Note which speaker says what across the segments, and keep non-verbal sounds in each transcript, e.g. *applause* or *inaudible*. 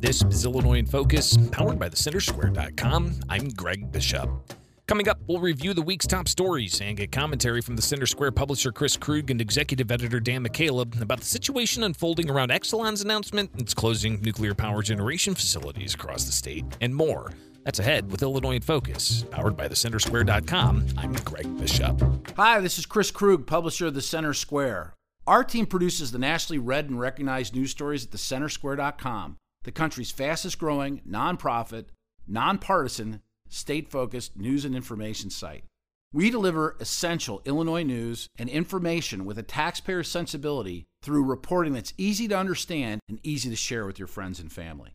Speaker 1: This is Illinois in Focus, powered by thecentersquare.com. I'm Greg Bishop. Coming up, we'll review the week's top stories and get commentary from the Center Square publisher Chris Krug and executive editor Dan McCaleb about the situation unfolding around Exelon's announcement it's closing nuclear power generation facilities across the state, and more. That's ahead with Illinois in Focus, powered by thecentersquare.com. I'm Greg Bishop.
Speaker 2: Hi, this is Chris Krug, publisher of the Center Square. Our team produces the nationally read and recognized news stories at thecentersquare.com, the country's fastest growing, nonprofit, nonpartisan, state focused news and information site. We deliver essential Illinois news and information with a taxpayer sensibility through reporting that's easy to understand and easy to share with your friends and family.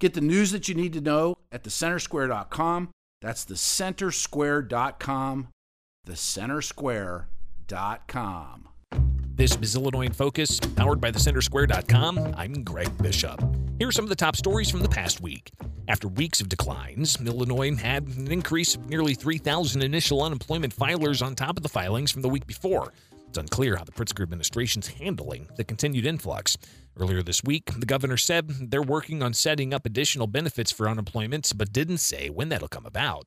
Speaker 2: Get the news that you need to know at thecentersquare.com. That's thecentersquare.com. Thecentersquare.com.
Speaker 1: This is Illinois in Focus, powered by thecentersquare.com. I'm Greg Bishop. Here are some of the top stories from the past week. After weeks of declines, Illinois had an increase of nearly 3,000 initial unemployment filers on top of the filings from the week before. It's unclear how the Pritzker administration's handling the continued influx. Earlier this week, the governor said they're working on setting up additional benefits for unemployment, but didn't say when that'll come about.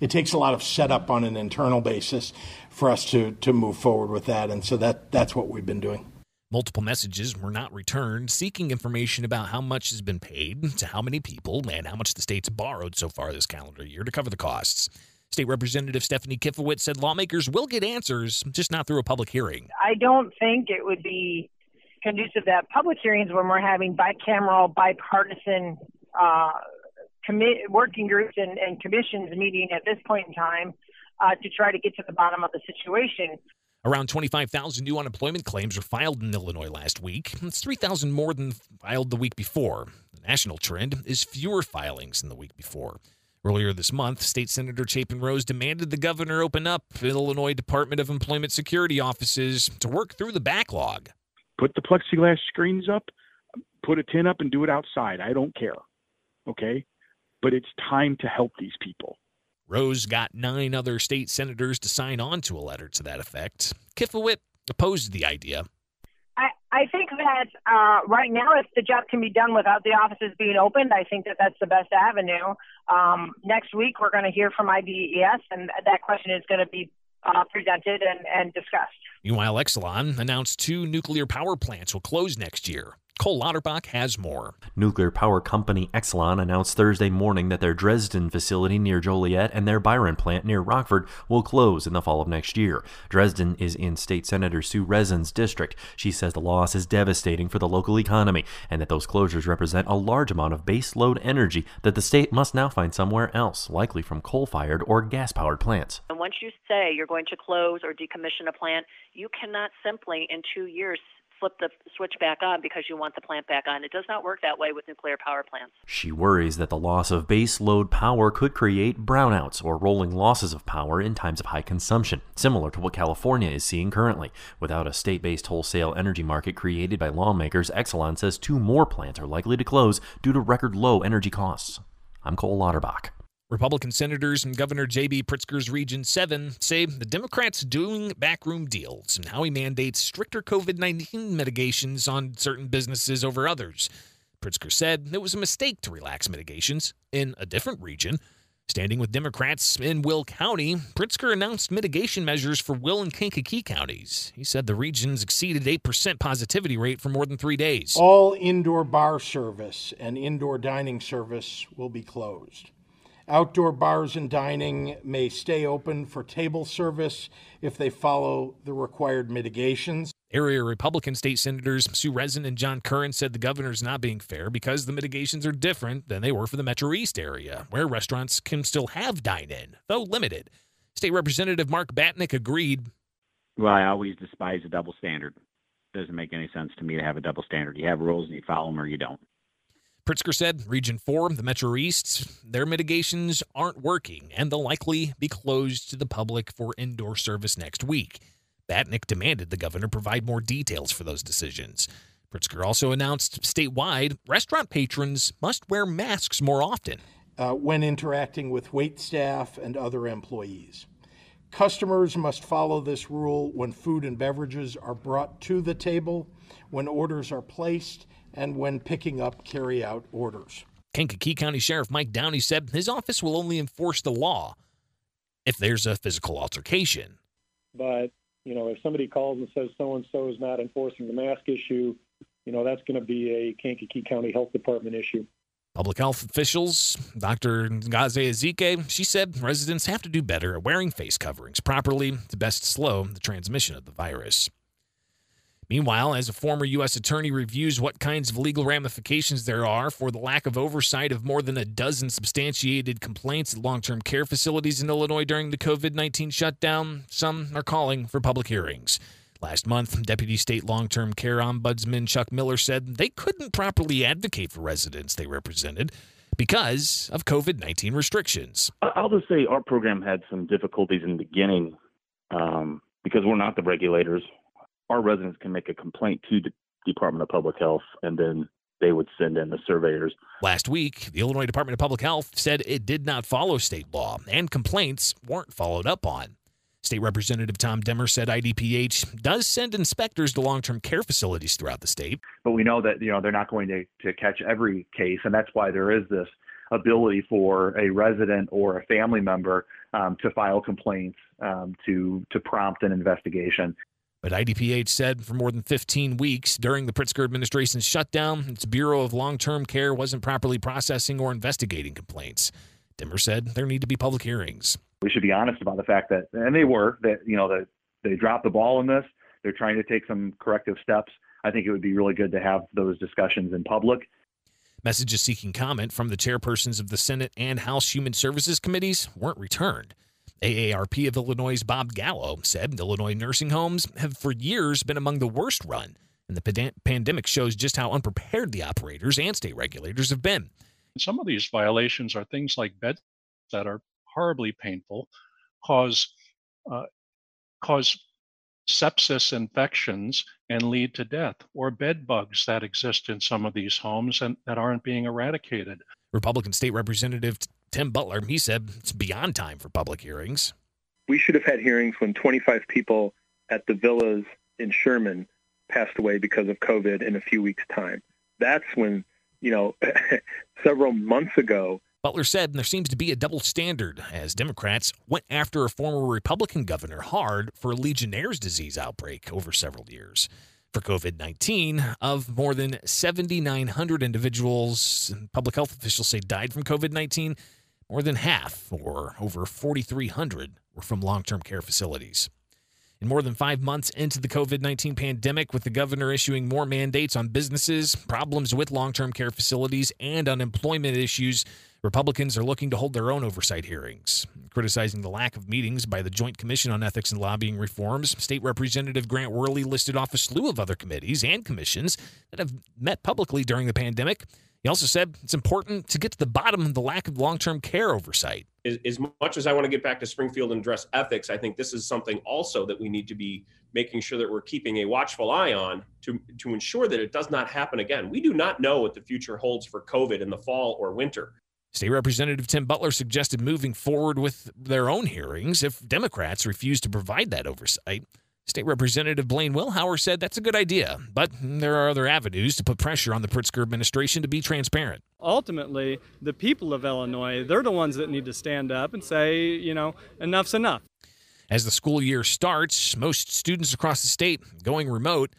Speaker 3: It takes a lot of setup on an internal basis for us to, to move forward with that, and so that, that's what we've been doing.
Speaker 1: Multiple messages were not returned seeking information about how much has been paid to how many people and how much the state's borrowed so far this calendar year to cover the costs. State Representative Stephanie Kifowitz said lawmakers will get answers, just not through a public hearing.
Speaker 4: I don't think it would be conducive to public hearings when we're having bicameral, bipartisan uh, commi- working groups and, and, commissions meeting at this point in time uh, to try to get to the bottom of the situation.
Speaker 1: Around 25,000 new unemployment claims were filed in Illinois last week. That's 3,000 more than filed the week before. The national trend is fewer filings than the week before. Earlier this month, State Senator Chapin Rose demanded the governor open up Illinois Department of Employment Security offices to work through the backlog.
Speaker 5: Put the plexiglass screens up, put a tin up, and do it outside. I don't care. Okay? But it's time to help these people.
Speaker 1: Rose got nine other state senators to sign on to a letter to that effect. Kifowitz opposed the idea.
Speaker 4: I think that uh, right now, if the job can be done without the offices being opened, I think that that's the best avenue. Um, next week, we're going to hear from IDES, and that question is going to be uh, presented and, and discussed.
Speaker 1: Meanwhile, Exelon announced two nuclear power plants will close next year. Cole Lauterbach has more.
Speaker 6: Nuclear power company Exelon announced Thursday morning that their Dresden facility near Joliet and their Byron plant near Rockford will close in the fall of next year. Dresden is in State Senator Sue Rezin's district. She says the loss is devastating for the local economy and that those closures represent a large amount of base load energy that the state must now find somewhere else, likely from coal fired or gas powered plants.
Speaker 7: And once you say you're going to close or decommission a plant, you cannot simply in two years flip the switch back on because you want the plant back on. It does not work that way with nuclear power plants.
Speaker 6: She worries that the loss of base load power could create brownouts or rolling losses of power in times of high consumption, similar to what California is seeing currently. Without a state based wholesale energy market created by lawmakers, Exelon says two more plants are likely to close due to record low energy costs. I'm Cole Lauterbach.
Speaker 1: Republican senators and Governor J.B. Pritzker's Region 7 say the Democrats doing backroom deals and how he mandates stricter COVID 19 mitigations on certain businesses over others. Pritzker said it was a mistake to relax mitigations in a different region. Standing with Democrats in Will County, Pritzker announced mitigation measures for Will and Kankakee counties. He said the regions exceeded 8% positivity rate for more than three days.
Speaker 3: All indoor bar service and indoor dining service will be closed. Outdoor bars and dining may stay open for table service if they follow the required mitigations.
Speaker 1: Area Republican state senators Sue Rezin and John Curran said the governor's not being fair because the mitigations are different than they were for the Metro East area, where restaurants can still have dine in, though limited. State Representative Mark Batinick agreed.
Speaker 8: Well, I always despise a double standard. It doesn't make any sense to me to have a double standard. You have rules and you follow them or you don't.
Speaker 1: Pritzker said Region 4, the Metro East, their mitigations aren't working and they'll likely be closed to the public for indoor service next week. Batinick demanded the governor provide more details for those decisions. Pritzker also announced statewide restaurant patrons must wear masks more often.
Speaker 3: Uh, when interacting with wait staff and other employees. Customers must follow this rule when food and beverages are brought to the table, when orders are placed, and when picking up carry-out orders.
Speaker 1: Kankakee County Sheriff Mike Downey said his office will only enforce the law if there's a physical altercation.
Speaker 9: But, you know, if somebody calls and says so and so is not enforcing the mask issue, you know, that's going to be a Kankakee County Health Department issue.
Speaker 1: Public health officials, Dr. Ngozi Ezike, she said residents have to do better at wearing face coverings properly to best slow the transmission of the virus. Meanwhile, as a former U.S. attorney reviews what kinds of legal ramifications there are for the lack of oversight of more than a dozen substantiated complaints at long term care facilities in Illinois during the COVID 19 shutdown, some are calling for public hearings. Last month, Deputy State Long Term Care Ombudsman Chuck Miller said they couldn't properly advocate for residents they represented because of COVID 19 restrictions.
Speaker 8: I'll just say our program had some difficulties in the beginning um, because we're not the regulators our residents can make a complaint to the Department of Public Health, and then they would send in the surveyors.
Speaker 1: Last week, the Illinois Department of Public Health said it did not follow state law, and complaints weren't followed up on. State Representative Tom Demmer said IDPH does send inspectors to long-term care facilities throughout the state.
Speaker 10: But we know that you know they're not going to, to catch every case, and that's why there is this ability for a resident or a family member um, to file complaints um, to to prompt an investigation.
Speaker 1: But IDPH said for more than 15 weeks during the Pritzker administration's shutdown, its Bureau of Long Term Care wasn't properly processing or investigating complaints. Demmer said there need to be public hearings.
Speaker 10: We should be honest about the fact that, and they were, that, you know, that they dropped the ball in this. They're trying to take some corrective steps. I think it would be really good to have those discussions in public.
Speaker 1: Messages seeking comment from the chairpersons of the Senate and House Human Services Committees weren't returned. AARP of Illinois' Bob Gallo said Illinois nursing homes have for years been among the worst run, and the pandemic shows just how unprepared the operators and state regulators have been.
Speaker 11: Some of these violations are things like beds that are horribly painful, cause uh, cause sepsis infections and lead to death, or bed bugs that exist in some of these homes and that aren't being eradicated.
Speaker 1: Republican State Representative Tim Butler, he said it's beyond time for public hearings.
Speaker 12: We should have had hearings when 25 people at the villas in Sherman passed away because of COVID in a few weeks' time. That's when, you know, *laughs* several months ago.
Speaker 1: Butler said there seems to be a double standard as Democrats went after a former Republican governor hard for a Legionnaire's disease outbreak over several years for COVID 19. Of more than 7,900 individuals, public health officials say died from COVID 19, more than half, or over 4,300, were from long term care facilities. In more than five months into the COVID 19 pandemic, with the governor issuing more mandates on businesses, problems with long term care facilities, and unemployment issues, Republicans are looking to hold their own oversight hearings. Criticizing the lack of meetings by the Joint Commission on Ethics and Lobbying Reforms, State Representative Grant Wehrli listed off a slew of other committees and commissions that have met publicly during the pandemic he also said it's important to get to the bottom of the lack of long term care oversight.
Speaker 13: As, as, much as I want to get back to Springfield and address ethics, I think this is something also that we need to be making sure that we're keeping a watchful eye on to, to ensure that it does not happen again. We do not know what the future holds for COVID in the fall or winter.
Speaker 1: State Representative Tim Butler suggested moving forward with their own hearings if Democrats refuse to provide that oversight. State Representative Blaine Wilhour said that's a good idea, but there are other avenues to put pressure on the Pritzker administration to be transparent.
Speaker 14: Ultimately, the people of Illinois, they're the ones that need to stand up and say, you know, enough's enough.
Speaker 1: As the school year starts, most students across the state going remote.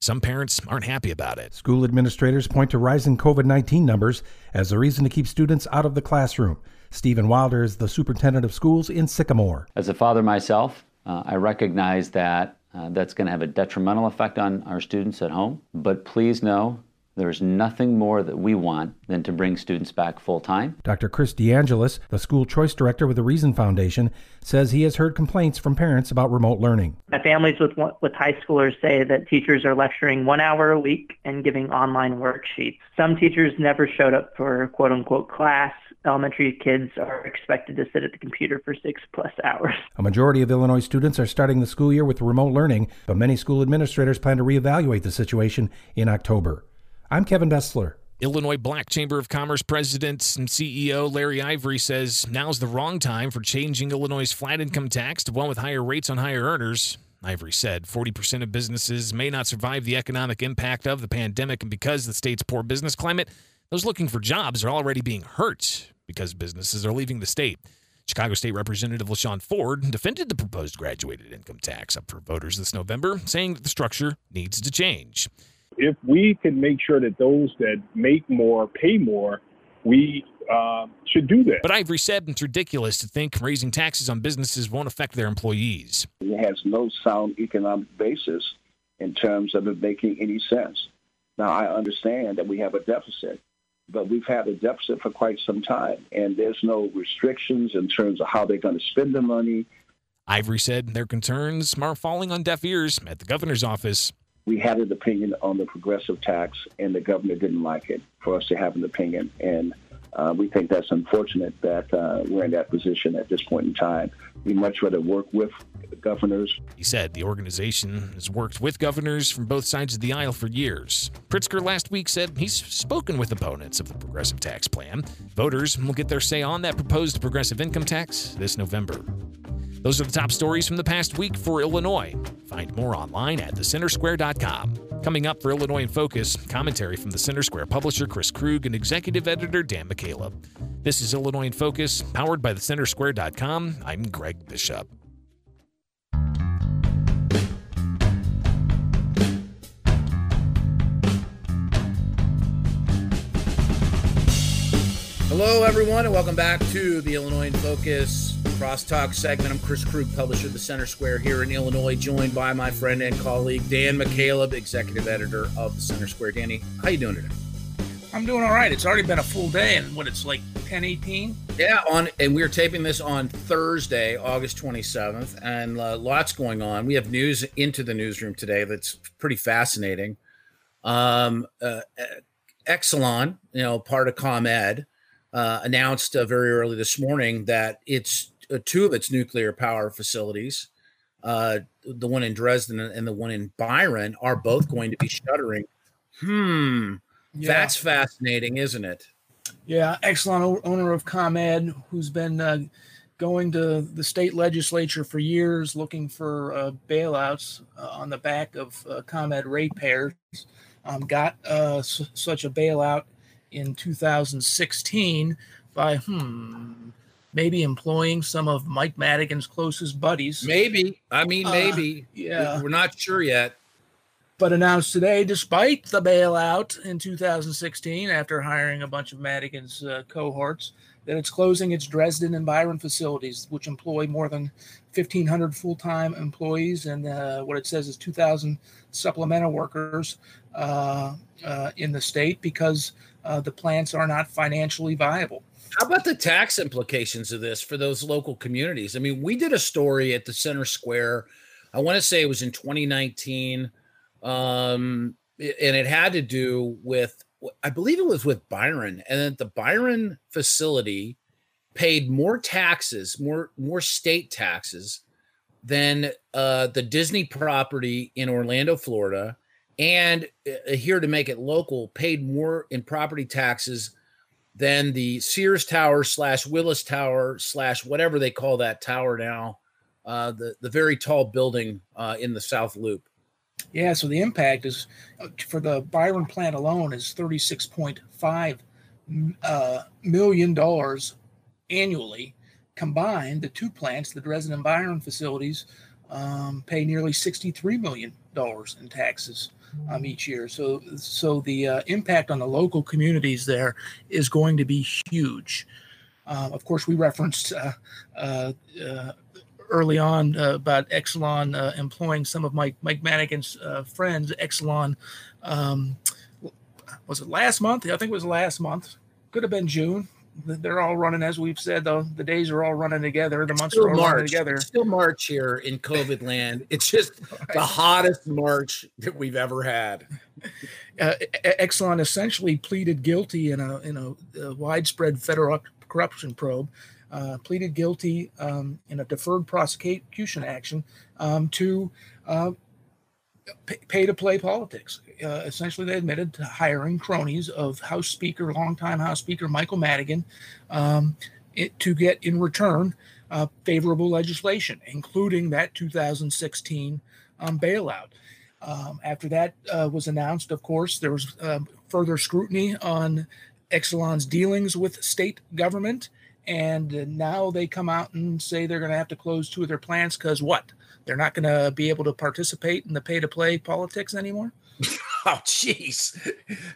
Speaker 1: Some parents aren't happy about it.
Speaker 15: School administrators point to rising COVID 19 numbers as a reason to keep students out of the classroom. Stephen Wilder is the superintendent of schools in Sycamore.
Speaker 16: As a father myself, uh, I recognize that uh, that's going to have a detrimental effect on our students at home, but please know There's nothing more that we want than to bring students back full time.
Speaker 15: Dr. Chris DeAngelis, the school choice director with the Reason Foundation, says he has heard complaints from parents about remote learning.
Speaker 17: My families with with high schoolers say that teachers are lecturing one hour a week and giving online worksheets. Some teachers never showed up for quote unquote class. Elementary kids are expected to sit at the computer for six plus hours.
Speaker 15: A majority of Illinois students are starting the school year with remote learning, but many school administrators plan to reevaluate the situation in October. I'm Kevin Bessler.
Speaker 1: Illinois Black Chamber of Commerce President and CEO Larry Ivory says now's the wrong time for changing Illinois' flat income tax to one with higher rates on higher earners. Ivory said 40% of businesses may not survive the economic impact of the pandemic, and because the state's poor business climate, those looking for jobs are already being hurt because businesses are leaving the state. Chicago State Representative LaShawn Ford defended the proposed graduated income tax up for voters this November, saying that the structure needs to change
Speaker 18: if we can make sure that those that make more pay more, we uh, should do that.
Speaker 1: But Ivory said it's ridiculous to think raising taxes on businesses won't affect their employees.
Speaker 19: It has no sound economic basis in terms of it making any sense. Now, I understand that we have a deficit, but we've had a deficit for quite some time, and there's no restrictions in terms of how they're going to spend the money.
Speaker 1: Ivory said their concerns are falling on deaf ears at the governor's office
Speaker 19: we had an opinion on the progressive tax, and the governor didn't like it for us to have an opinion. And uh, we think that's unfortunate that uh, we're in that position at this point in time. We'd much rather work with governors.
Speaker 1: He said the organization has worked with governors from both sides of the aisle for years. Pritzker last week said he's spoken with opponents of the progressive tax plan. Voters will get their say on that proposed progressive income tax this November. Those are the top stories from the past week for Illinois. Find more online at thecentersquare.com. Coming up for Illinois in Focus, commentary from the Center Square publisher Chris Krug and executive editor Dan McCaleb. This is Illinois in Focus, powered by thecentersquare.com. I'm Greg Bishop.
Speaker 2: Hello, everyone, and welcome back to the Illinois in Focus Crosstalk segment. I'm Chris Krug, publisher of the Center Square here in Illinois, joined by my friend and colleague Dan McCaleb, executive editor of the Center Square. Danny, how you doing today?
Speaker 20: I'm doing all right. It's already been a full day, and what it's like 10, 18.
Speaker 2: Yeah, on and we are taping this on Thursday, August 27th, and uh, lots going on. We have news into the newsroom today that's pretty fascinating. Um, uh, Exelon, you know, part of ComEd, uh, announced uh, very early this morning that it's uh, two of its nuclear power facilities, uh, the one in Dresden and the one in Byron, are both going to be shuttering. Hmm, yeah. that's fascinating, isn't it?
Speaker 20: Yeah, Exelon owner of ComEd, who's been uh, going to the state legislature for years looking for uh, bailouts uh, on the back of uh, ComEd ratepayers, um, got uh, s- such a bailout in 2016 by hmm maybe employing some of Mike Madigan's closest buddies.
Speaker 2: Maybe. I mean, uh, maybe.
Speaker 20: Uh, yeah.
Speaker 2: We're not sure yet.
Speaker 20: But announced today, despite the bailout in 2016, after hiring a bunch of Madigan's uh, cohorts, that it's closing its Dresden and Byron facilities, which employ more than 1,500 full time employees and uh, what it says is 2,000 supplemental workers uh, uh, in the state because the plants are not financially viable.
Speaker 2: How about the tax implications of this for those local communities? I mean, we did a story at the Center Square. I want to say it was in 2019, um, and it had to do with, I believe it was with Byron, and then the Byron facility paid more taxes, more more state taxes than uh, the Disney property in Orlando, Florida, and uh, here to make it local, paid more in property taxes than the Sears Tower slash Willis Tower slash whatever they call that tower now, uh, the the very tall building uh, in the South Loop.
Speaker 20: Yeah, so the impact is uh, for the Byron plant alone is thirty six point five uh, million dollars annually. Combined, the two plants, the Dresden and Byron facilities, um, pay nearly sixty three million dollars in taxes um, each year. So, so the uh, impact on the local communities there is going to be huge. Uh, of course, we referenced uh, uh, uh early on uh, about Exelon employing some of Mike Mike Madigan's friends. Exelon um, was it last month? I think it was last month. Could have been June. They're all running, as we've said, though. The days are all running together. The months are all running
Speaker 2: March.
Speaker 20: together.
Speaker 2: Still March here in COVID land. It's just *laughs* the hottest March that we've ever had.
Speaker 20: uh, Exxon essentially pleaded guilty in a in a, a widespread federal corruption probe. Uh, pleaded guilty um, in a deferred prosecution action um, to uh, pay to play politics. Uh, essentially, they admitted to hiring cronies of House Speaker, longtime House Speaker Michael Madigan, um, it, to get in return uh, favorable legislation, including that 2016 um, bailout. Um, after that uh, was announced, of course, there was uh, further scrutiny on Exelon's dealings with state government. And now they come out and say they're going to have to close two of their plants because what? They're not going to be able to participate in the pay to play politics anymore? *laughs*
Speaker 2: Oh, jeez.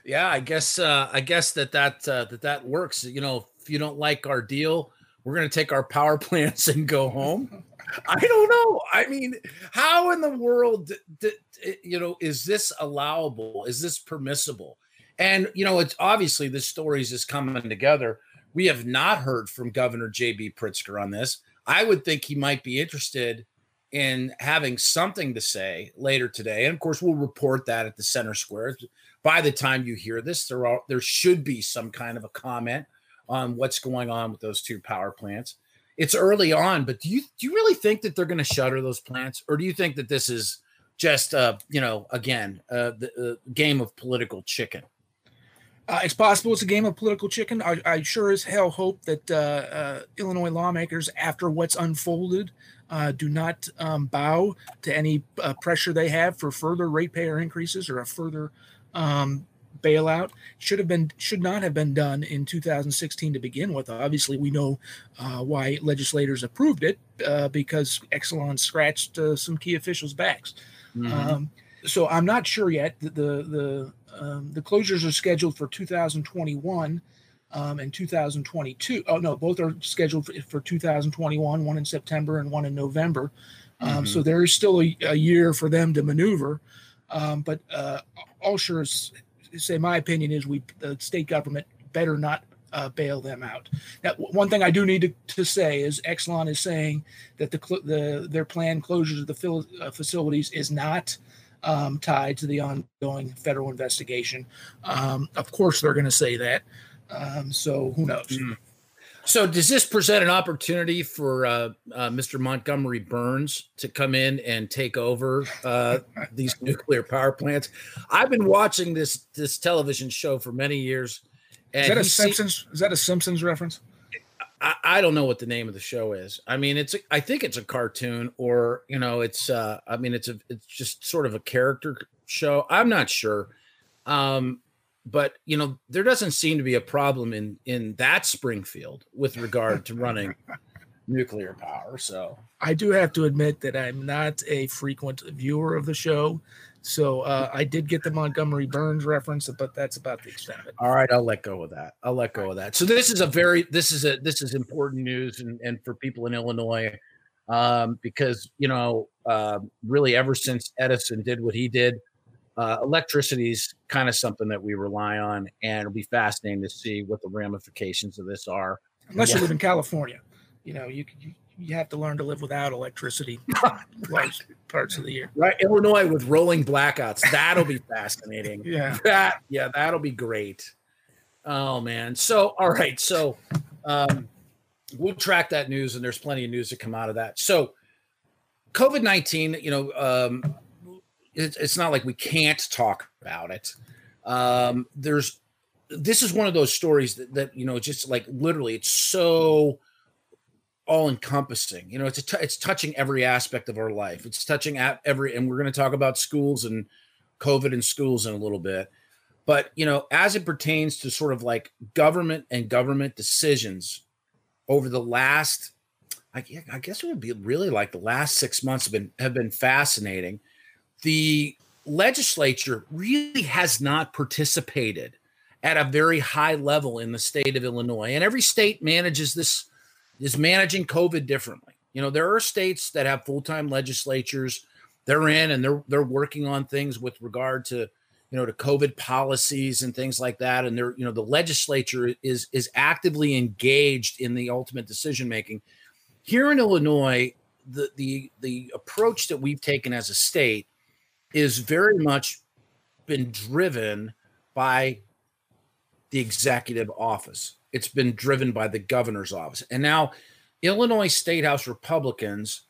Speaker 2: Yeah, I guess uh, I guess that that uh, that that works. You know, if you don't like our deal, we're going to take our power *laughs* plants and go home. I don't know. I mean, how in the world, d- d- you know, is this allowable? Is this permissible? And you know, it's obviously this story is coming together. We have not heard from Governor J.B. Pritzker on this. I would think he might be interested in having something to say later today. And of course, we'll report that at the center square. By the time you hear this, there are there should be some kind of a comment on what's going on with those two power plants. It's early on, but do you do you really think that they're going to shutter those plants, or do you think that this is just uh you know again uh, the uh, game of political chicken?
Speaker 20: Uh, it's possible it's a game of political chicken. I, I sure as hell hope that uh, uh, Illinois lawmakers, after what's unfolded, uh, do not um, bow to any uh, pressure they have for further ratepayer increases or a further um, bailout. Should have been, should not have been done in 2016 to begin with. Obviously, we know uh, why legislators approved it uh, because Exelon scratched uh, some key officials' backs.
Speaker 2: Mhm.
Speaker 20: Um, so I'm not sure yet. The the, um, the closures are scheduled for 2021 um, and 2022. Oh no, both are scheduled for, for 2021. One in September and one in November. Um, So
Speaker 2: Mhm.
Speaker 20: there is still a, a year for them to maneuver. Um, but uh, all sure is, say my opinion is we the state government better not uh, bail them out. Now, one thing I do need to, to say is Exelon is saying that the cl- the their planned closures of the fil- uh, facilities is not um, tied to the ongoing federal investigation. Um, of course, they're going to say that. Um, so who knows?
Speaker 2: So does this present an opportunity for uh, uh, Mr. Montgomery Burns to come in and take over uh, *laughs* these nuclear power plants? I've been watching this this television show for many years.
Speaker 20: Is that a Simpsons? Is that a Simpsons reference?
Speaker 2: I, I don't know what the name of the show is. I mean, it's I think it's a cartoon or you know, it's uh, I mean, it's a it's just sort of a character show. I'm not sure. Um, but you know, there doesn't seem to be a problem in in that Springfield with regard to running *laughs* nuclear power. So
Speaker 20: I do have to admit that I'm not a frequent viewer of the show. So uh, I did get the Montgomery Burns reference, but that's about the extent of it.
Speaker 2: All right, I'll let go of that. I'll let go of that. So this is a very this is a this is important news and, and for people in Illinois um, because you know uh, really ever since Edison did what he did, uh, electricity is kind of something that we rely on, and it'll be fascinating to see what the ramifications of this are.
Speaker 20: Unless you live in California, you know, you you, you have to learn to live without electricity *laughs* parts of the year.
Speaker 2: Right, Illinois with rolling blackouts. That'll be fascinating. *laughs*
Speaker 20: Yeah.
Speaker 2: That yeah, that'll be great. Oh man. So all right, so um we'll track that news and there's plenty of news to come out of that. So COVID-19, you know, um it's, it's not like we can't talk about it. Um there's this is one of those stories that, that you know just like literally it's so all encompassing. You know, it's it's touching every aspect of our life. It's touching at every, and we're going to talk about schools and COVID and schools in a little bit. But you know, as it pertains to sort of like government and government decisions over the last, I, I guess it would be really like the last six months have been have been fascinating. The legislature really has not participated at a very high level in the state of Illinois, and every state manages this is managing COVID differently. You know, there are states that have full-time legislatures. They're in and they're they're working on things with regard to, you know, to COVID policies and things like that. And they're, you know, the legislature is is actively engaged in the ultimate decision making. Here in Illinois, the the the approach that we've taken as a state is very much been driven by the executive office. It's been driven by the governor's office. And now Illinois State House Republicans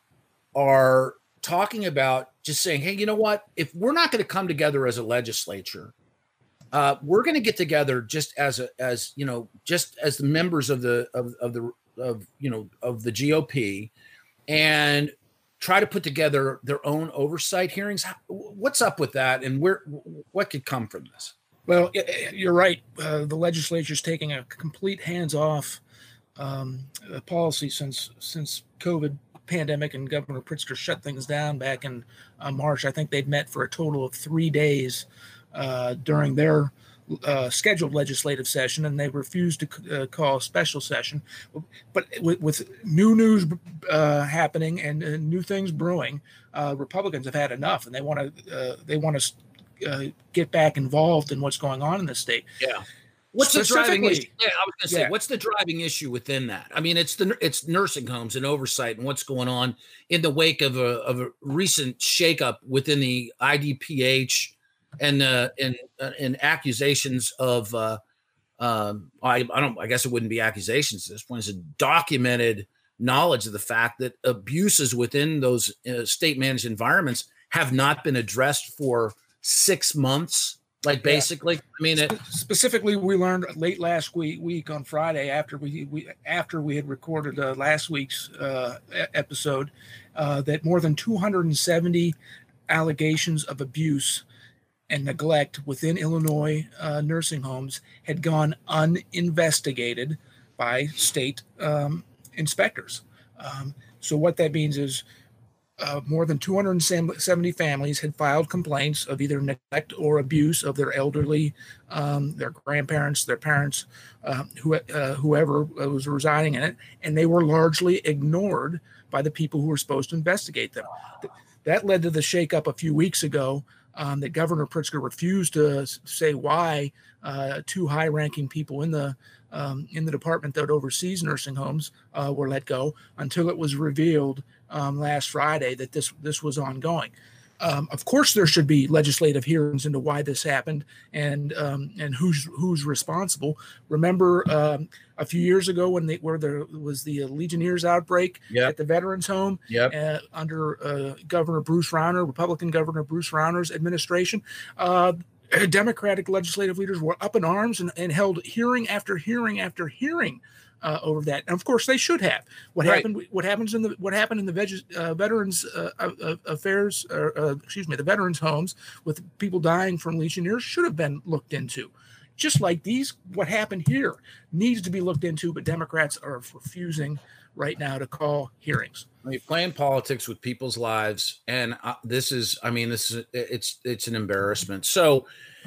Speaker 2: are talking about just saying, hey, you know what? If we're not going to come together as a legislature, uh, we're going to get together just as a as you know just as the members of the of, of the of you know of the GOP and try to put together their own oversight hearings. What's up with that, and where what could come from this?
Speaker 20: Well, you're right. Uh, the legislature is taking a complete hands-off um, policy since since COVID pandemic and Governor Pritzker shut things down back in uh, March. I think they've met for a total of three days uh, during their uh, scheduled legislative session, and they refused to uh, call a special session. But with, with new news uh, happening and new things brewing, uh, Republicans have had enough, and they want to they want to get back involved in what's going on in the state.
Speaker 2: Yeah. What's the driving issue? Yeah, I was going to say, yeah. what's the driving issue within that? I mean, it's the it's nursing homes and oversight and what's going on in the wake of a of a recent shakeup within the IDPH and uh, and uh, and accusations of uh, um, I I don't I guess it wouldn't be accusations at this point. It's a documented knowledge of the fact that abuses within those uh, state managed environments have not been addressed for six months like basically, yeah. I mean, it,
Speaker 20: specifically, we learned late last week, week on Friday after we, we after we had recorded uh, last week's uh, episode uh, that more than 270 allegations of abuse and neglect within Illinois uh, nursing homes had gone uninvestigated by state um, inspectors. Um, so what that means is uh, more than 270 families had filed complaints of either neglect or abuse of their elderly, um, their grandparents, their parents, uh, who, uh, whoever was residing in it, and they were largely ignored by the people who were supposed to investigate them. That led to the shakeup a few weeks ago um, that Governor Pritzker refused to say why uh, two high-ranking people in the um, in the department that oversees nursing homes uh, were let go until it was revealed um, last Friday that this this was ongoing. Um, of course, there should be legislative hearings into why this happened and um, and who's who's responsible. Remember um, a few years ago when they, where there was the Legionnaires outbreak
Speaker 2: yep.
Speaker 20: at the Veterans Home
Speaker 2: yep.
Speaker 20: uh, under uh, Governor Bruce Rauner, Republican Governor Bruce Rauner's administration. Uh, Democratic legislative leaders were up in arms and, and held hearing after hearing after hearing uh, over that. And of course, they should have. What right. happened? What happens in the what happened in the veg, uh, veterans uh, uh affairs? Uh, excuse me, the veterans homes with people dying from Legionnaires should have been looked into. Just like these, what happened here needs to be looked into, but Democrats are refusing right now to call hearings.
Speaker 2: I mean, playing politics with people's lives, and uh, this is, I mean, this is it's it's an embarrassment. So,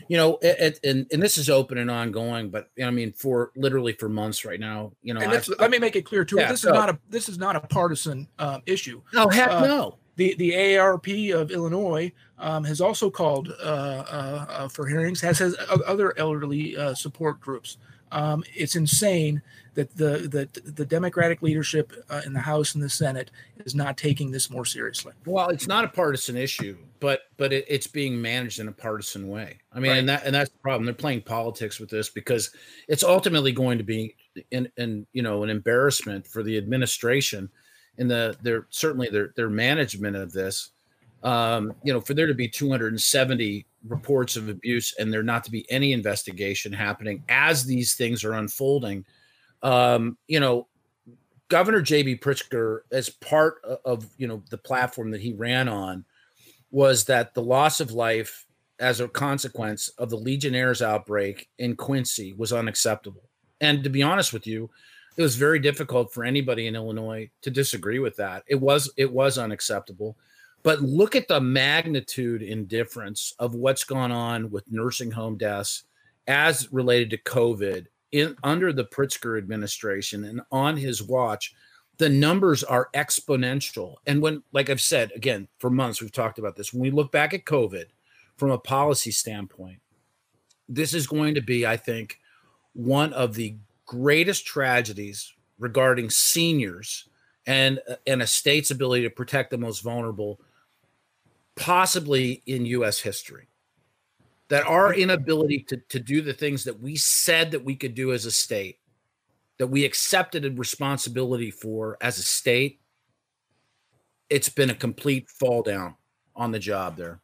Speaker 2: you know, it, it, and and this is open and ongoing, but I mean, for literally for months right now, you know.
Speaker 20: let me make it clear too. Yeah, this so, is not a this is not a partisan um, issue.
Speaker 2: No, heck uh,
Speaker 20: no. The the AARP of Illinois um, has also called uh, uh, uh for hearings, has has other elderly uh, support groups. Um, it's insane that the that the Democratic leadership uh, in the House and the Senate is not taking this more seriously.
Speaker 2: Well, it's not a partisan issue, but but it, it's being managed in a partisan way. I mean, right. and that and that's the problem. They're playing politics with this because it's ultimately going to be in in you know an embarrassment for the administration and the their certainly their their management of this. Um, you know, for there to be 270 reports of abuse and there not to be any investigation happening as these things are unfolding um, you know, Governor J.B. Pritzker, as part of you know the platform that he ran on, was that the loss of life as a consequence of the Legionnaires outbreak in Quincy was unacceptable. And to be honest with you, it was very difficult for anybody in Illinois to disagree with that. It was it was unacceptable. But look at the magnitude and difference of what's gone on with nursing home deaths as related to COVID in under the Pritzker administration and on his watch, the numbers are exponential. And when, like I've said again, for months we've talked about this. When we look back at COVID from a policy standpoint, this is going to be, I think, one of the greatest tragedies regarding seniors and and a state's ability to protect the most vulnerable, possibly in U.S. history. That our inability to, to do the things that we said that we could do as a state, that we accepted a responsibility for as a state, it's been a complete fall down on the job there.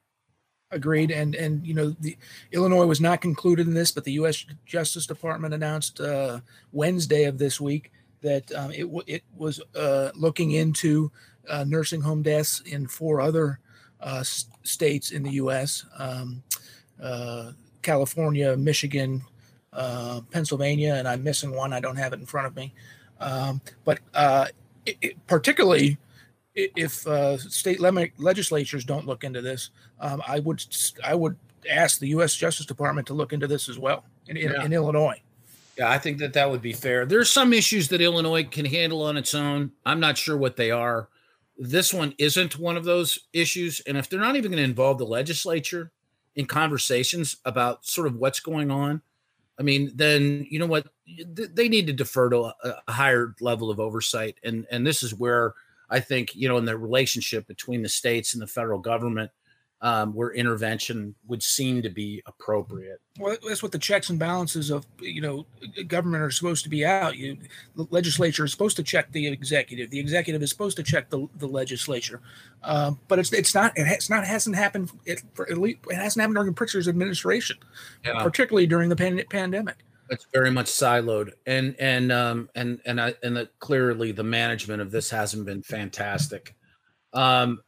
Speaker 20: Agreed, and and you know the Illinois was not concluded in this, but the U.S. Justice Department announced uh, Wednesday of this week that um, it w- it was uh, looking into uh, nursing home deaths in four other uh, s- states in the U.S. Um, uh, California, Michigan, uh, Pennsylvania, and I'm missing one. I don't have it in front of me, um, but it, it particularly if uh, state le- legislatures don't look into this, um, I would I would ask the U.S. Justice Department to look into this as well in, in,
Speaker 2: Yeah.
Speaker 20: in Illinois.
Speaker 2: Yeah, I think that that would be fair. There's some issues that Illinois can handle on its own. I'm not sure what they are. This one isn't one of those issues. And if they're not even going to involve the legislature in conversations about sort of what's going on, I mean, then you know what? They need to defer to a, higher level of oversight. And and this is where I think you know in the relationship between the states and the federal government, um, where intervention would seem to be appropriate.
Speaker 20: Well, that's what the checks and balances of you know government are supposed to be out. You, the legislature is supposed to check the executive. The executive is supposed to check the, the legislature. Um, but it's it's not it has not hasn't happened it, for at least it hasn't happened during Pritzker's administration,
Speaker 2: Yeah.
Speaker 20: particularly during the pan- pandemic.
Speaker 2: It's very much siloed, and and um and and I and the, clearly the management of this hasn't been fantastic. Um,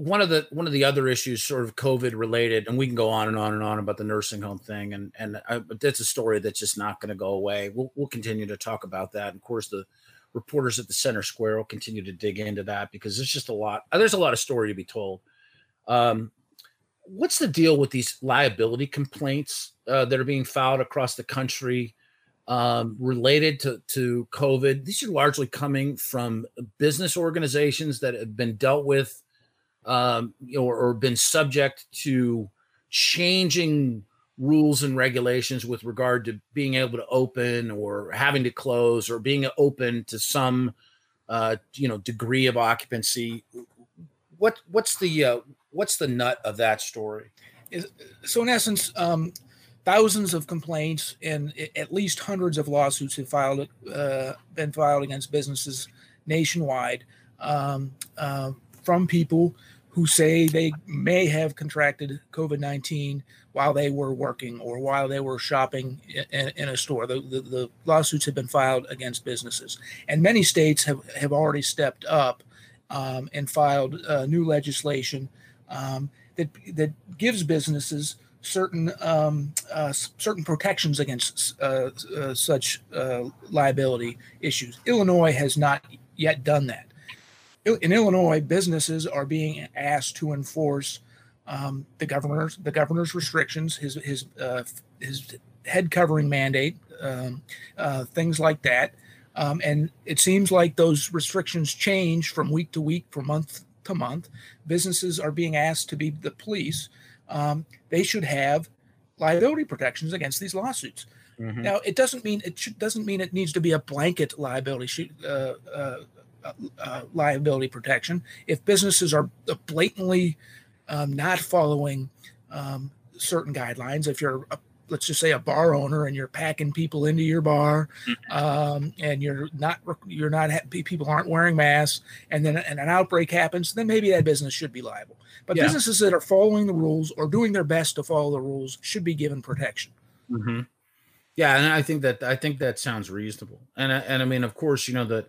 Speaker 2: one of the one of the other issues, sort of COVID related, and we can go on and on and on about the nursing home thing, and and I, that's a story that's just not going to go away. We'll we'll continue to talk about that. And of course, the reporters at the Center Square will continue to dig into that because there's just a lot. There's a lot of story to be told. Um, what's the deal with these liability complaints uh, that are being filed across the country um, related to, to COVID? These are largely coming from business organizations that have been dealt with um, you know, or, or been subject to changing rules and regulations with regard to being able to open or having to close or being open to some uh, you know degree of occupancy. What what's the uh, what's the nut of that story?
Speaker 20: So in essence um, thousands of complaints and at least hundreds of lawsuits have filed uh, been filed against businesses nationwide. Um, uh, from people who say they may have contracted covid-19 while they were working or while they were shopping in, in a store the, the, the lawsuits have been filed against businesses and many states have, have already stepped up um, and filed uh, new legislation um, that that gives businesses certain um, uh, certain protections against uh, uh, such uh, liability issues. Illinois has not yet done that. In Illinois, businesses are being asked to enforce um, the governor's the governor's restrictions, his his uh, his head covering mandate, um, uh, things like that. Um, and it seems like those restrictions change from week to week, from month to month. Businesses are being asked to be the police. Um, they should have liability protections against these lawsuits.
Speaker 2: Mhm.
Speaker 20: Now, it doesn't mean it should, doesn't mean it needs to be a blanket liability uh, uh, uh, uh, liability protection. If businesses are blatantly um, not following um, certain guidelines, if you're a, let's just say a bar owner and you're packing people into your bar um, and you're not you're not people aren't wearing masks and then and an outbreak happens then maybe that business should be liable but
Speaker 2: Yeah.
Speaker 20: businesses that are following the rules or doing their best to follow the rules should be given protection
Speaker 2: hmm Yeah, and I think that I think that sounds reasonable. And I- and I mean, of course, you know that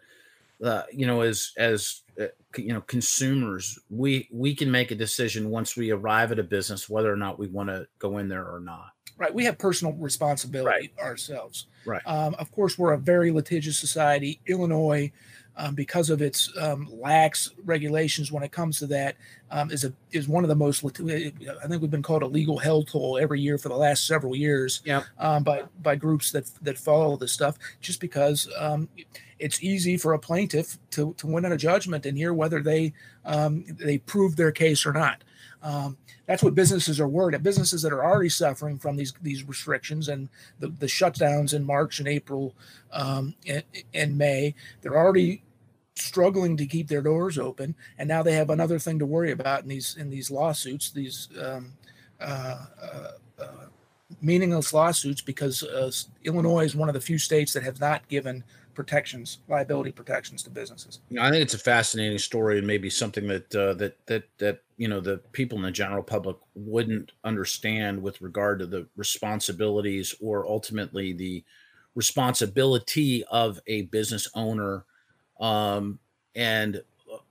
Speaker 2: uh, you know as as uh, you know consumers, we we can make a decision once we arrive at a business whether or not we want to go in there or not.
Speaker 20: right we have personal responsibility ourselves
Speaker 2: Right.
Speaker 20: um, of course we're a very litigious society illinois um, because of its um, lax regulations when it comes to that, um, is a is one of the most. lit- I think we've been called a legal hellhole every year for the last several years.
Speaker 2: Yeah.
Speaker 20: Um, by by groups that that follow this stuff, just because um, it's easy for a plaintiff to to win on a judgment and hear whether they um, they prove their case or not. Um, that's what businesses are worried at. Businesses that are already suffering from these these restrictions and the, the shutdowns in March and April um, and, and May, they're already struggling to keep their doors open, and now they have another thing to worry about in these in these lawsuits, these um, uh, uh, uh, meaningless lawsuits, because uh, Illinois is one of the few states that have not given protections, liability protections to businesses.
Speaker 2: I think it's a fascinating story and maybe something that uh, that that that you know the people in the general public wouldn't understand with regard to the responsibilities or ultimately the responsibility of a business owner um, and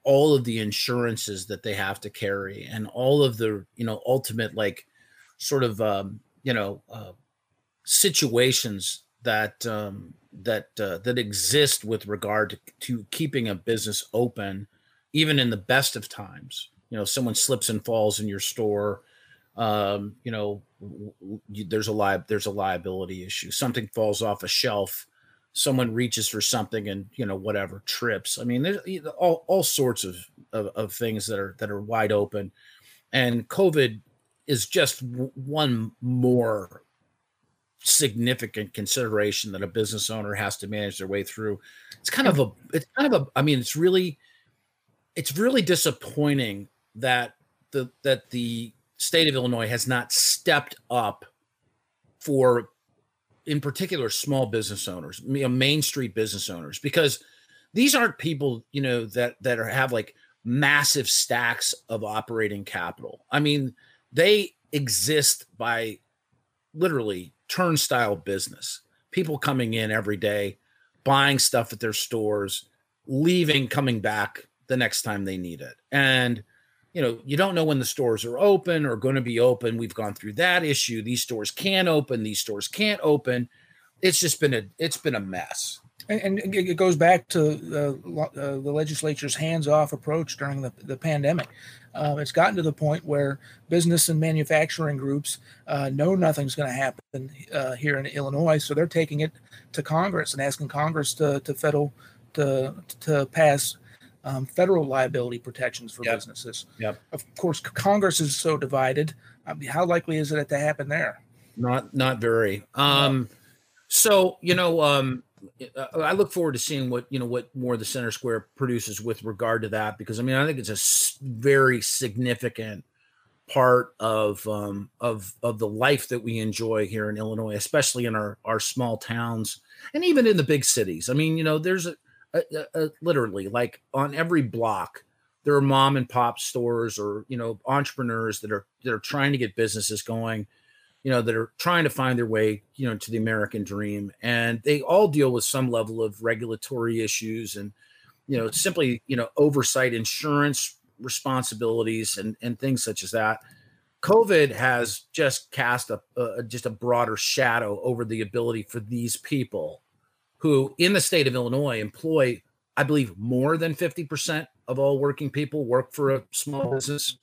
Speaker 2: all of the insurances that they have to carry and all of the you know ultimate like sort of um, you know uh, situations that um, that uh, that exist with regard to, to keeping a business open, even in the best of times. You know, someone slips and falls in your store. Um, you know, there's a li- there's a liability issue. Something falls off a shelf. Someone reaches for something and you know whatever trips. I mean, there's all, all sorts of, of of things that are that are wide open, and COVID is just one more significant consideration that a business owner has to manage their way through. It's kind of a it's kind of a I mean it's really it's really disappointing that the that the state of Illinois has not stepped up for in particular small business owners, you know, main street business owners because these aren't people, you know, that that are have like massive stacks of operating capital. I mean, they exist by literally turnstile business. People coming in every day, buying stuff at their stores, leaving, coming back the next time they need it. And you know, you don't know when the stores are open or going to be open. We've gone through that issue. These stores can open, these stores can't open. It's just been a it's been a mess.
Speaker 20: And, and it goes back to the, uh, the legislature's hands-off approach during the, the pandemic. Uh, it's gotten to the point where business and manufacturing groups uh, know nothing's going to happen uh, here in Illinois, so they're taking it to Congress and asking Congress to to federal to to pass um, federal liability protections for
Speaker 2: Yep.
Speaker 20: businesses.
Speaker 2: Yep.
Speaker 20: Of course, Congress is so divided. I mean, how likely is it to happen there?
Speaker 2: Not not very. Um so, you know, um uh, I look forward to seeing what, you know, what more the Center Square produces with regard to that because I mean, I think it's a very significant part of um of of the life that we enjoy here in Illinois, especially in our our small towns and even in the big cities. I mean, you know, there's a, a, a, literally like on every block there are mom and pop stores or you know entrepreneurs that are that are trying to get businesses going you know that are trying to find their way you know to the american dream. And they all deal with some level of regulatory issues and you know simply you know oversight insurance responsibilities and and things such as that. Covid has just cast a, a just a broader shadow over the ability for these people who in the state of illinois employ i believe more than 50% of all working people work for a small business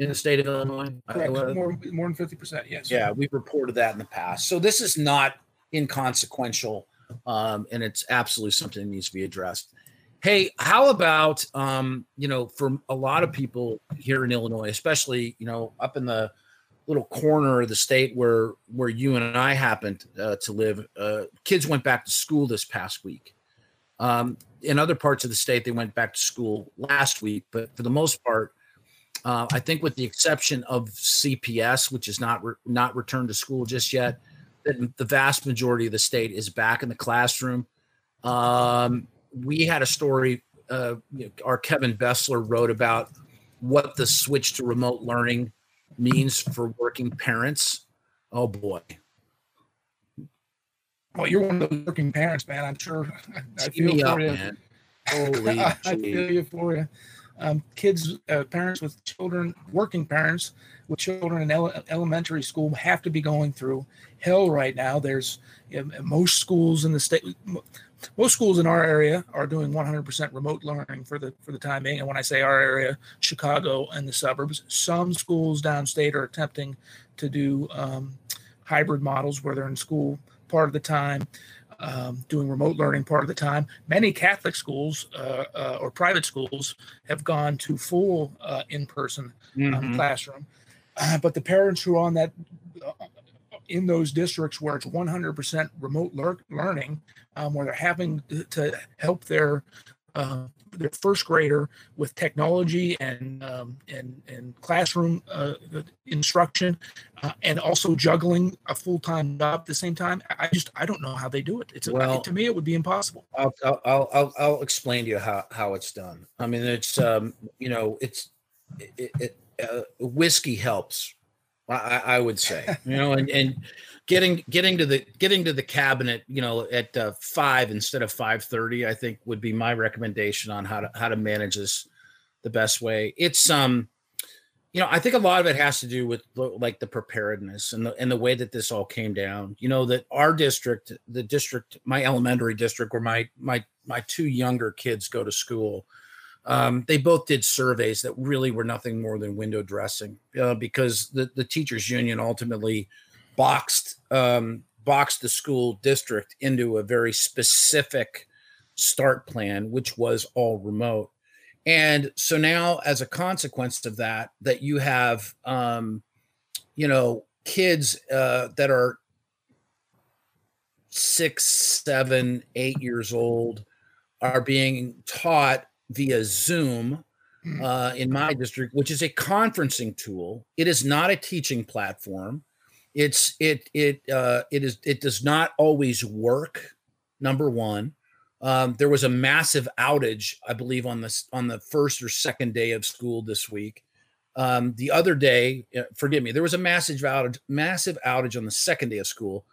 Speaker 2: in the state of illinois
Speaker 20: Correct.
Speaker 2: I-
Speaker 20: More, more than fifty percent. Yes.
Speaker 2: yeah, we've reported that in the past. So this is not inconsequential, um, and it's absolutely something that needs to be addressed. Hey, how about um, you know, for a lot of people here in Illinois, especially you know, up in the little corner of the state where where you and I happened uh, to live, uh, kids went back to school this past week. Um, in other parts of the state, they went back to school last week, but for the most part, uh, I think, with the exception of CPS, which is not re- not returned to school just yet, that the vast majority of the state is back in the classroom. Um, we had a story. Uh, our Kevin Bessler wrote about what the switch to remote learning means for working parents. Oh boy,
Speaker 20: Well, you're one of those working parents, man. I'm sure. I, I feel
Speaker 2: up,
Speaker 20: you.
Speaker 2: man. *laughs* Holy
Speaker 20: I feel you for you. Um, kids, uh, parents with children, working parents with children in ele- elementary school have to be going through hell right now. There's you know, most schools in the state, most schools in our area are doing 100% remote learning for the for the time being. And when I say our area, Chicago and the suburbs, some schools downstate are attempting to do um, hybrid models where they're in school part of the time. Um, doing remote learning part of the time. Many Catholic schools uh, uh, or private schools have gone to full uh, in-person um,
Speaker 2: Mhm.
Speaker 20: classroom. Uh, but the parents who are on that uh, in those districts where it's 100% remote lear- learning, um, where they're having to help their uh, their first grader with technology and um, and and classroom uh, instruction, uh, and also juggling a full time job at the same time. I just I don't know how they do it. It's
Speaker 2: Well-
Speaker 20: to me it would be impossible.
Speaker 2: I'll, I'll, I'll, I'll, explain to you how, how it's done. I mean, it's, um, you know, it's, it, it, uh, whiskey helps. I, I I would say, you know, and, and getting, getting to the, getting to the cabinet, you know, at uh, five instead of 530, I think would be my recommendation on how to, how to manage this the best way. It's, um, you know, I think a lot of it has to do with like the preparedness and the and the way that this all came down. You know, that our district, the district, my elementary district, where my my my two younger kids go to school, um, they both did surveys that really were nothing more than window dressing uh, because the the teachers union ultimately boxed um, boxed the school district into a very specific start plan, which was all remote. And so now, as a consequence of that, that you have, um, you know, kids uh, that are six, seven, eight years old are being taught via Zoom uh, in my district, which is a conferencing tool. It is not a teaching platform. It's it it uh, it is it does not always work. Number one, um, there was a massive outage, I believe, on this on the first or second day of school this week. Um, the other day, uh, forgive me, there was a massive outage, massive outage on the second day of school.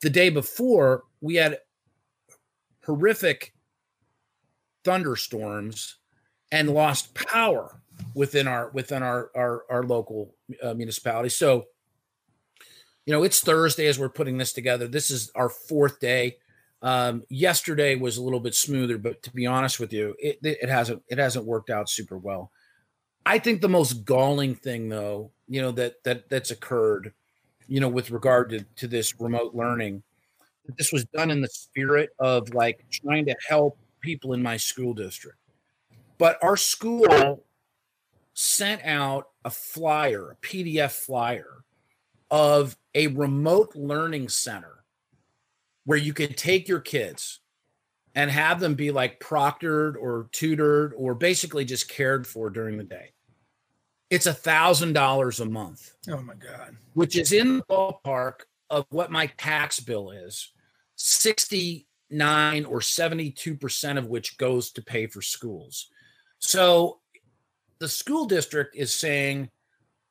Speaker 2: The day before, we had horrific thunderstorms and lost power within our within our our, our local uh, municipality. So, you know, it's Thursday as we're putting this together. This is our fourth day. Um, yesterday was a little bit smoother, but to be honest with you, it, it hasn't it hasn't worked out super well. I think the most galling thing, though, you know that that that's occurred, you know, with regard to to this remote learning, this was done in the spirit of like trying to help people in my school district. But our school sent out a flyer, a PDF flyer of a remote learning center where you could take your kids and have them be like proctored or tutored or basically just cared for during the day. It's a thousand dollars a month,
Speaker 20: Oh my God.
Speaker 2: which is in the ballpark of what my tax bill is 69 or 72% of which goes to pay for schools. So the school district is saying,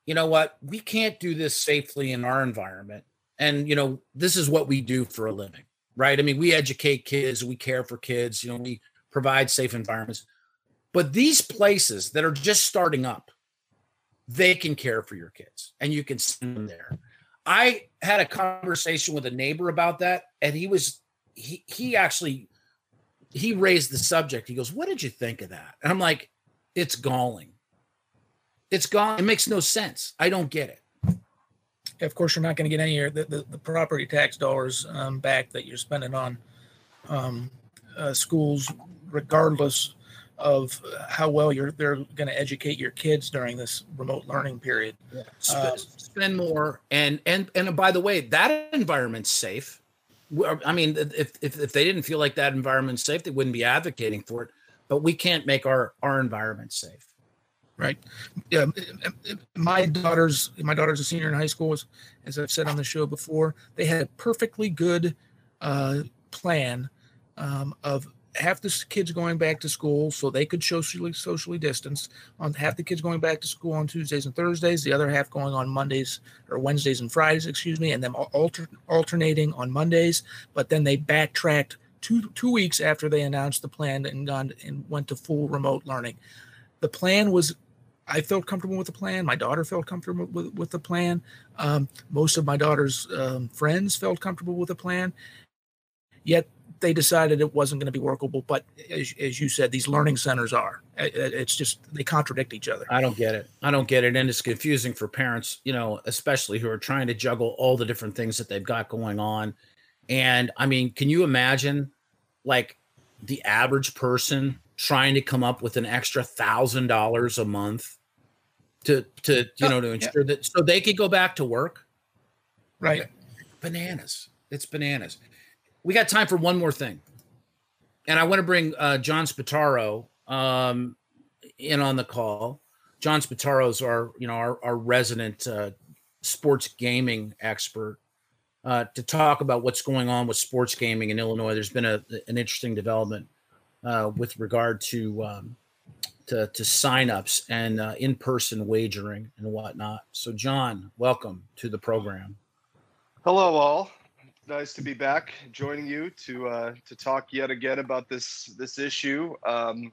Speaker 2: you know what, we can't do this safely in our environment. And, you know, this is what we do for a living, right? I mean, we educate kids, we care for kids, you know, we provide safe environments. But these places that are just starting up, they can care for your kids and you can send them there. I had a conversation with a neighbor about that, and he was he he actually he raised the subject. He goes, "What did you think of that?" And I'm like, "It's galling. It's gone. It makes no sense. I don't get it."
Speaker 20: Of course, you're not going to get any of the, the, the property tax dollars um, back that you're spending on um, uh, schools, regardless of how well you're they're going to educate your kids during this remote learning period.
Speaker 2: Sp-
Speaker 20: Uh,
Speaker 2: spend more, and and and by the way, that environment's safe. I mean, if, if if they didn't feel like that environment's safe, they wouldn't be advocating for it. But we can't make our our environment safe.
Speaker 20: Right? Yeah my daughter's my daughter's a senior in high school as, i've said on the show before they had a perfectly good uh, plan um, of half the kids going back to school so they could socially socially distance on half the kids going back to school on tuesdays and thursdays the other half going on mondays or wednesdays and fridays excuse me and them alter, alternating on mondays but then they backtracked two two weeks after they announced the plan and gone and went to full remote learning. The plan was I felt comfortable with the plan. My daughter felt comfortable with, with the plan. Um, most of my daughter's um, friends felt comfortable with the plan. Yet they decided it wasn't going to be workable. But as, as you said, these learning centers are. It- it- It's just they contradict each other.
Speaker 2: I don't get it. I don't get it, and it's confusing for parents, you know, especially who are trying to juggle all the different things that they've got going on. And I mean, can you imagine like the average person trying to come up with an extra thousand dollars a month to to you know to ensure that so they could go back to work?
Speaker 20: Right.
Speaker 2: Bananas. It's bananas. We got time for one more thing. And I want to bring uh, John Spataro um, in on the call. John Spataro's our, you know, our, our resident uh, sports gaming expert uh, to talk about what's going on with sports gaming in Illinois. There's been a, an interesting development uh, with regard to um, to, to signups and uh, in-person wagering and whatnot. So, John, welcome to the program.
Speaker 21: Hello, all. Nice to be back, joining you to uh, to talk yet again about this this issue. Um,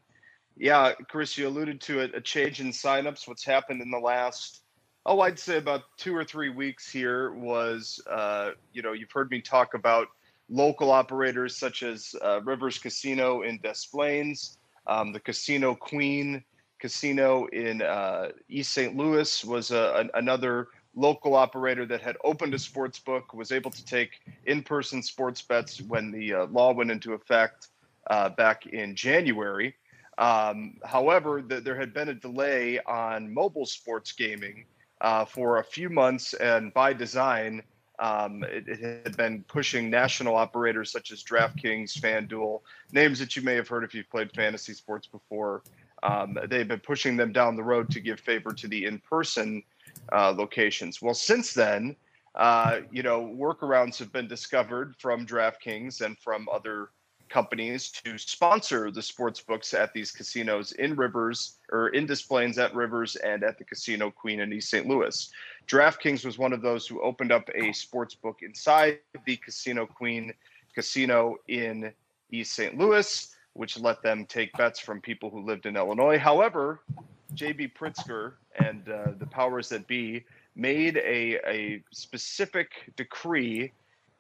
Speaker 21: yeah, Chris, you alluded to a, a change in signups. What's happened in the last oh, I'd say about two or three weeks here was, uh, you know, you've heard me talk about local operators such as uh, Rivers Casino in Des Plaines, um, the Casino Queen Casino in uh, East St. Louis was a, an, another local operator that had opened a sports book, was able to take in-person sports bets when the uh, law went into effect uh, back in January. Um, however, the, there had been a delay on mobile sports gaming uh, for a few months, and by design, um, it, it, had been pushing national operators such as DraftKings, FanDuel, names that you may have heard if you've played fantasy sports before. Um, they've been pushing them down the road to give favor to the in-person uh, locations. Well, since then, uh, you know, workarounds have been discovered from DraftKings and from other companies to sponsor the sports books at these casinos in Rivers or in Des Plaines at Rivers and at the Casino Queen in East St. Louis. DraftKings was one of those who opened up a sports book inside the Casino Queen casino in East St. Louis, which let them take bets from people who lived in Illinois. However, JB Pritzker and uh, the powers that be made a, a specific decree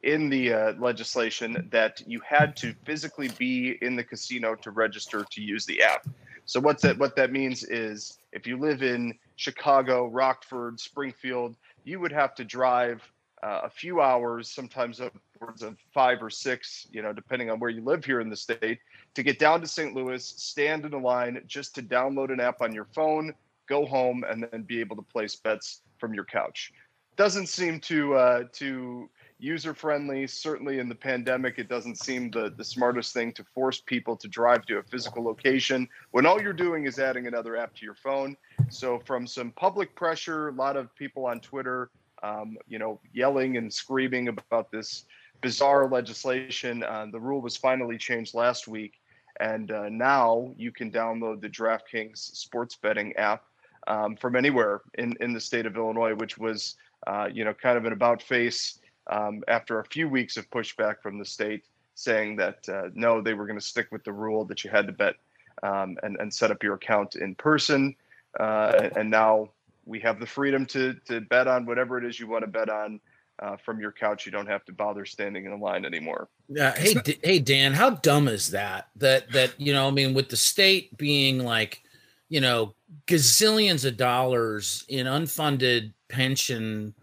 Speaker 21: in the uh, legislation that you had to physically be in the casino to register to use the app. So what's that? What that means is if you live in Chicago, Rockford, Springfield, you would have to drive uh, a few hours, sometimes upwards of five or six, you know, depending on where you live here in the state, to get down to St. Louis, stand in a line just to download an app on your phone, go home, and then be able to place bets from your couch. Doesn't seem to uh, to user friendly. Certainly in the pandemic, it doesn't seem the, the smartest thing to force people to drive to a physical location when all you're doing is adding another app to your phone. So, from some public pressure, a lot of people on Twitter, um, you know, yelling and screaming about this bizarre legislation, uh, the rule was finally changed last week. And uh, now you can download the DraftKings sports betting app um, from anywhere in, in the state of Illinois, which was, uh, you know, kind of an about face um, after a few weeks of pushback from the state saying that uh, no, they were going to stick with the rule that you had to bet um, and, and set up your account in person. Uh, and now we have the freedom to, to bet on whatever it is you want to bet on uh, from your couch. You don't have to bother standing in a line anymore.
Speaker 2: Yeah. Hey, D- hey, Dan, how dumb is that? That, that, you know, I mean, with the state being like, you know, gazillions of dollars in unfunded pension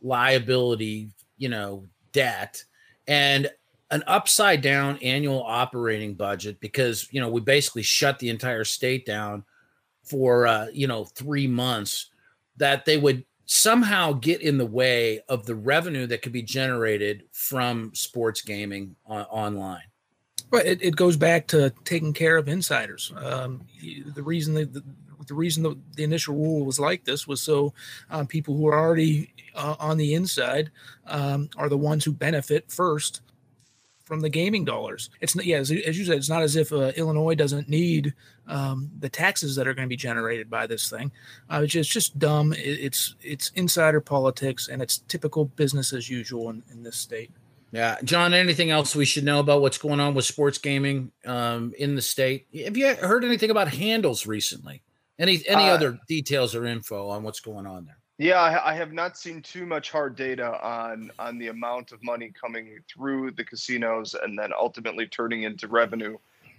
Speaker 2: liability you know, debt and an upside down annual operating budget because, you know, we basically shut the entire state down for, uh, you know, three months, that they would somehow get in the way of the revenue that could be generated from sports gaming on, online.
Speaker 20: Well, it, it goes back to taking care of insiders. Um, the reason that the, the reason the, the, initial rule was like this was so um, people who are already uh, on the inside um, are the ones who benefit first from the gaming dollars. It's yeah, as, as you said, it's not as if uh, Illinois doesn't need um, the taxes that are going to be generated by this thing. Uh, it's, just, it's just dumb. It, it's it's insider politics and it's typical business as usual in, in this state.
Speaker 2: Yeah, John. Anything else we should know about what's going on with sports gaming um, in the state? Have you heard anything about handles recently? Any any uh, other details or info on what's going on there?
Speaker 21: Yeah, I, I have not seen too much hard data on on the amount of money coming through the casinos and then ultimately turning into revenue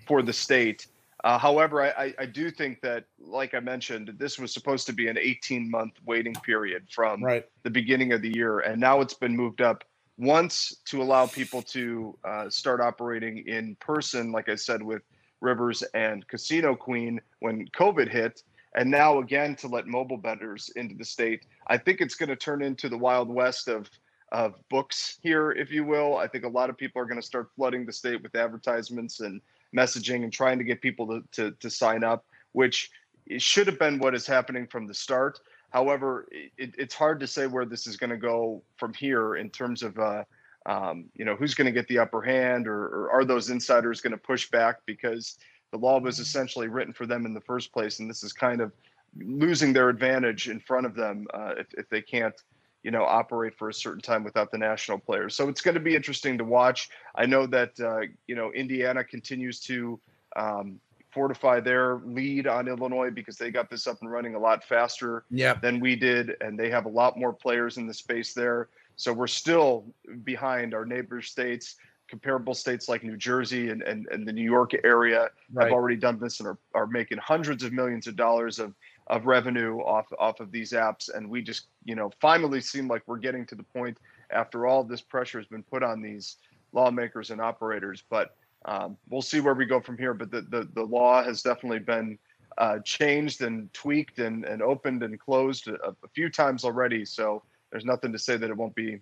Speaker 21: for the state. Uh, however, I, I do think that, like I mentioned, this was supposed to be an 18 month waiting period from
Speaker 2: right.
Speaker 21: the beginning of the year, and now it's been moved up once to allow people to uh, start operating in person, like I said, with Rivers and Casino Queen when COVID hit, and now again to let mobile bettors into the state. I think it's going to turn into the wild west of of books here, if you will. I think a lot of people are going to start flooding the state with advertisements and messaging and trying to get people to, to, to sign up, which should have been what is happening from the start. However, it, it's hard to say where this is going to go from here in terms of, uh, um, you know, who's going to get the upper hand or, or are those insiders going to push back because the law was essentially written for them in the first place. And this is kind of losing their advantage in front of them uh, if, if they can't you know, operate for a certain time without the national players. So it's going to be interesting to watch. I know that uh, you know Indiana continues to um, fortify their lead on Illinois because they got this up and running a lot faster
Speaker 2: yep.
Speaker 21: than we did, and they have a lot more players in the space there. So we're still behind our neighbor states. Comparable states like New Jersey and, and, and the New York area
Speaker 2: Right.
Speaker 21: have already done this and are, are making hundreds of millions of dollars of of revenue off off of these apps and we just you know finally seem like we're getting to the point after all this pressure has been put on these lawmakers and operators but um, we'll see where we go from here but the the, the law has definitely been uh, changed and tweaked and, and opened and closed a, a few times already so there's nothing to say that it won't be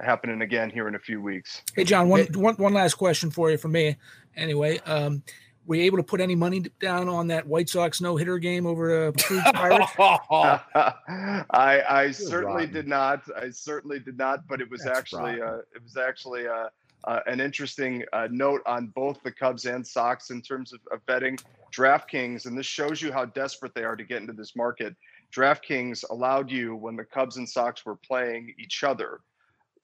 Speaker 21: happening again here in a few weeks
Speaker 20: Hey, John, one, one, one last question for you from me. Anyway, um, were you able to put any money down on that White Sox no hitter game over uh, Cruz *laughs* Pirates? *laughs*
Speaker 21: I I certainly did not. I certainly did not. But it was
Speaker 20: That's
Speaker 21: actually uh, it was actually uh, uh, an interesting uh, note on both the Cubs and Sox in terms of, of betting. DraftKings, and this shows you how desperate they are to get into this market. DraftKings allowed you when the Cubs and Sox were playing each other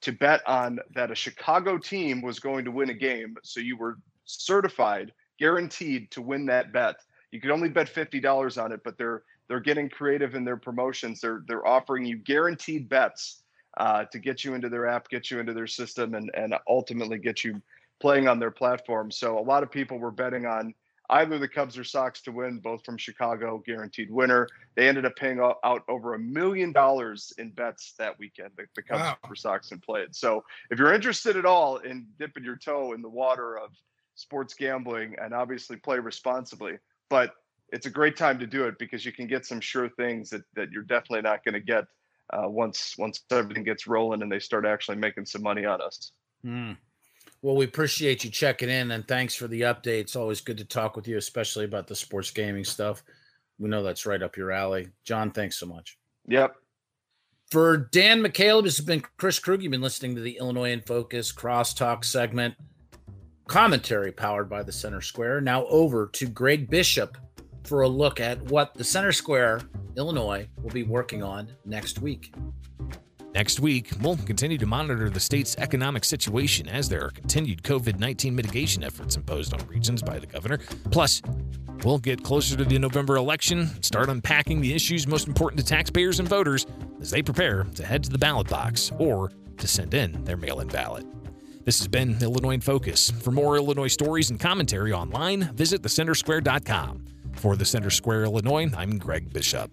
Speaker 21: to bet on that a Chicago team was going to win a game. So you were certified, guaranteed to win that bet. You could only bet fifty dollars on it, but they're they're getting creative in their promotions. They're they're offering you guaranteed bets uh, to get you into their app, get you into their system, and and ultimately get you playing on their platform. So a lot of people were betting on either the Cubs or Sox to win, both from Chicago, guaranteed winner. They ended up paying out over a million dollars in bets that weekend. The, the Cubs
Speaker 20: Wow.
Speaker 21: or Sox and played. So if you're interested at all in dipping your toe in the water of sports gambling and obviously play responsibly, but it's a great time to do it because you can get some sure things that, that you're definitely not going to get uh, once once everything gets rolling and they start actually making some money on us.
Speaker 2: Hmm. Well, we appreciate you checking in and thanks for the update. It's always good to talk with you, especially about the sports gaming stuff. We know that's right up your alley. John, thanks so much.
Speaker 21: Yep.
Speaker 2: For Dan McCaleb, this has been Chris Krug. You've been listening to the Illinois in Focus Crosstalk segment. Commentary powered by the Center Square. Now over to Greg Bishop for a look at what the Center Square, Illinois, will be working on next week.
Speaker 1: Next week, we'll continue to monitor the state's economic situation as there are continued COVID 19 mitigation efforts imposed on regions by the governor. Plus, we'll get closer to the November election and start unpacking the issues most important to taxpayers and voters as they prepare to head to the ballot box or to send in their mail in ballot. This has been Illinois in Focus. For more Illinois stories and commentary online, visit thecentersquare.com. For the Center Square, Illinois, I'm Greg Bishop.